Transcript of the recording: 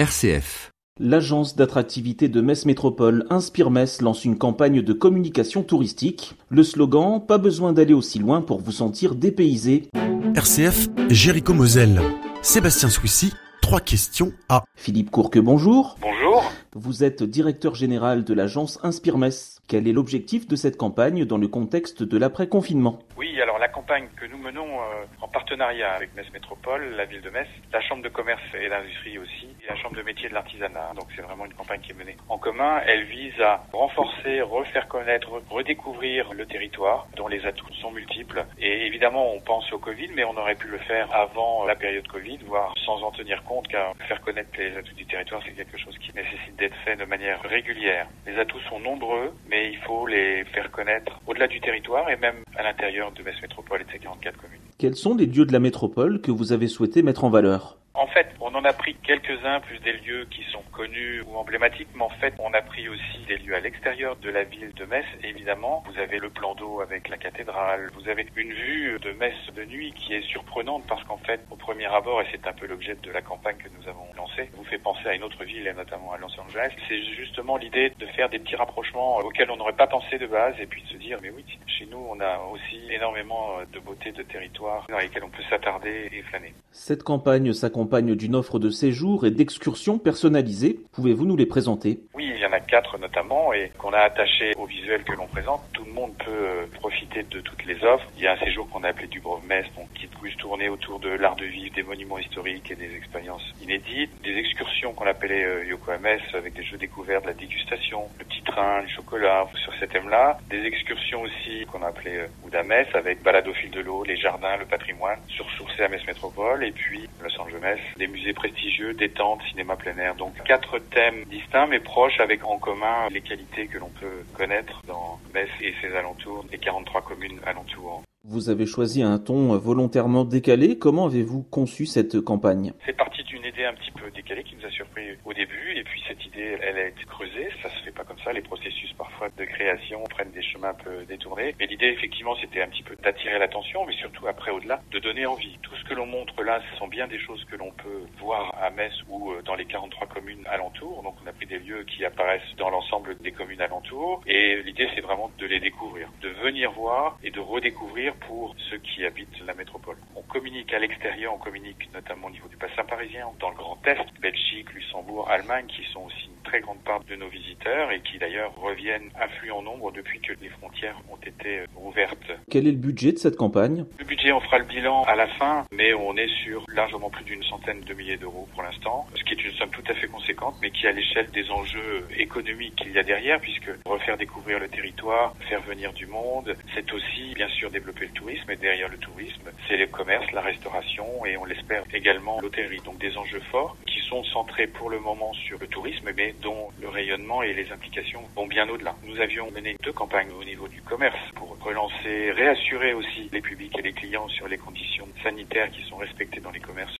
RCF. L'agence d'attractivité de Metz Métropole Inspire Metz lance une campagne de communication touristique. Le slogan Pas besoin d'aller aussi loin pour vous sentir dépaysé. RCF, Jéricho Moselle. Sébastien Souissy, trois questions à Philippe Courque, bonjour. Bonjour. Vous êtes directeur général de l'agence Inspire Metz. Quel est l'objectif de cette campagne dans le contexte de l'après-confinement? Oui, alors la campagne que nous menons euh, en partenariat avec Metz Métropole, la ville de Metz, la Chambre de commerce et d'industrie aussi, et la Chambre de métier de l'artisanat. Donc c'est vraiment une campagne qui est menée en commun. Elle vise à renforcer, refaire connaître, redécouvrir le territoire dont les atouts sont multiples. Et évidemment, on pense au Covid, mais on aurait pu le faire avant la période Covid, voire sans en tenir compte, car faire connaître les atouts du territoire, c'est quelque chose qui nécessite d'être fait de manière régulière. Les atouts sont nombreux, mais il faut les faire connaître au-delà du territoire et même à l'intérieur de Metz Métropole et de ses 44 communes. Quels sont les lieux de la métropole que vous avez souhaité mettre en valeur? On en a pris quelques-uns, plus des lieux qui sont connus ou emblématiques, mais en fait, on a pris aussi des lieux à l'extérieur de la ville de Metz. Évidemment, vous avez le plan d'eau avec la cathédrale, vous avez une vue de Metz de nuit qui est surprenante parce qu'en fait, au premier abord, et c'est un peu l'objet de la campagne que nous avons lancée, vous fait penser à une autre ville, et notamment à Los Angeles. C'est justement l'idée de faire des petits rapprochements auxquels on n'aurait pas pensé de base, et puis de se dire, mais oui, chez nous, on a aussi énormément de beauté de territoire dans lesquels on peut s'attarder et flâner. Cette campagne s'accompagne d'une offre de séjour et d'excursions personnalisées. Pouvez-vous nous les présenter? Oui, il y en a quatre notamment et qu'on a attaché au visuel que l'on présente. Tout le monde peut euh, profiter de toutes les offres. Il y a un séjour qu'on a appelé du Metz, donc plus tourné autour de l'art de vivre, des monuments historiques et des expériences inédites. Des excursions qu'on appelait euh, avec des jeux découverts, de la dégustation, le petit train, le chocolat, sur ces thèmes-là. Des excursions aussi qu'on a appelé euh, Ouda Metz avec balade au fil de l'eau, les jardins, le patrimoine, sursourcé à Metz Métropole et puis Los Angeles, des musées prestigieux, détente, cinéma plein air. Donc quatre thèmes distincts mais proches avec en commun les qualités que l'on peut connaître dans Metz et ses alentours, les 43 communes alentours. Vous avez choisi un ton volontairement décalé. Comment avez-vous conçu cette campagne? Un petit peu décalée qui nous a surpris au début et puis cette idée, elle a été creusée. Ça se fait pas comme ça. Les processus parfois de création prennent des chemins un peu détournés. Mais l'idée effectivement, c'était un petit peu d'attirer l'attention, mais surtout après au-delà, de donner envie. Tout ce que l'on montre là, ce sont bien des choses que l'on peut voir à Metz ou dans les 43 communes alentours. Donc on a pris des lieux qui apparaissent dans l'ensemble des communes alentours et l'idée c'est vraiment de les découvrir, de venir voir et de redécouvrir pour ceux qui habitent la métropole. Communique à l'extérieur, on communique notamment au niveau du bassin parisien, dans le Grand Est, Belgique, Luxembourg, Allemagne, qui sont aussi une très grande part de nos visiteurs et qui d'ailleurs reviennent affluent en nombre depuis que les frontières ont été ouvertes. Quel est le budget de cette campagne? Le budget, on fera le bilan à la fin, mais on est sur largement plus d'une centaine de milliers d'euros pour l'instant, ce qui est une somme tout à fait conséquente, mais qui à l'échelle des enjeux économiques qu'il y a derrière, puisque refaire découvrir le territoire, faire venir du monde, c'est aussi bien sûr développer le tourisme, et derrière le tourisme, c'est le la restauration et on l'espère également l'hôtellerie. Donc des enjeux forts qui sont centrés pour le moment sur le tourisme, mais dont le rayonnement et les implications vont bien au-delà. Nous avions mené deux campagnes au niveau du commerce pour relancer, réassurer aussi les publics et les clients sur les conditions sanitaires qui sont respectées dans les commerces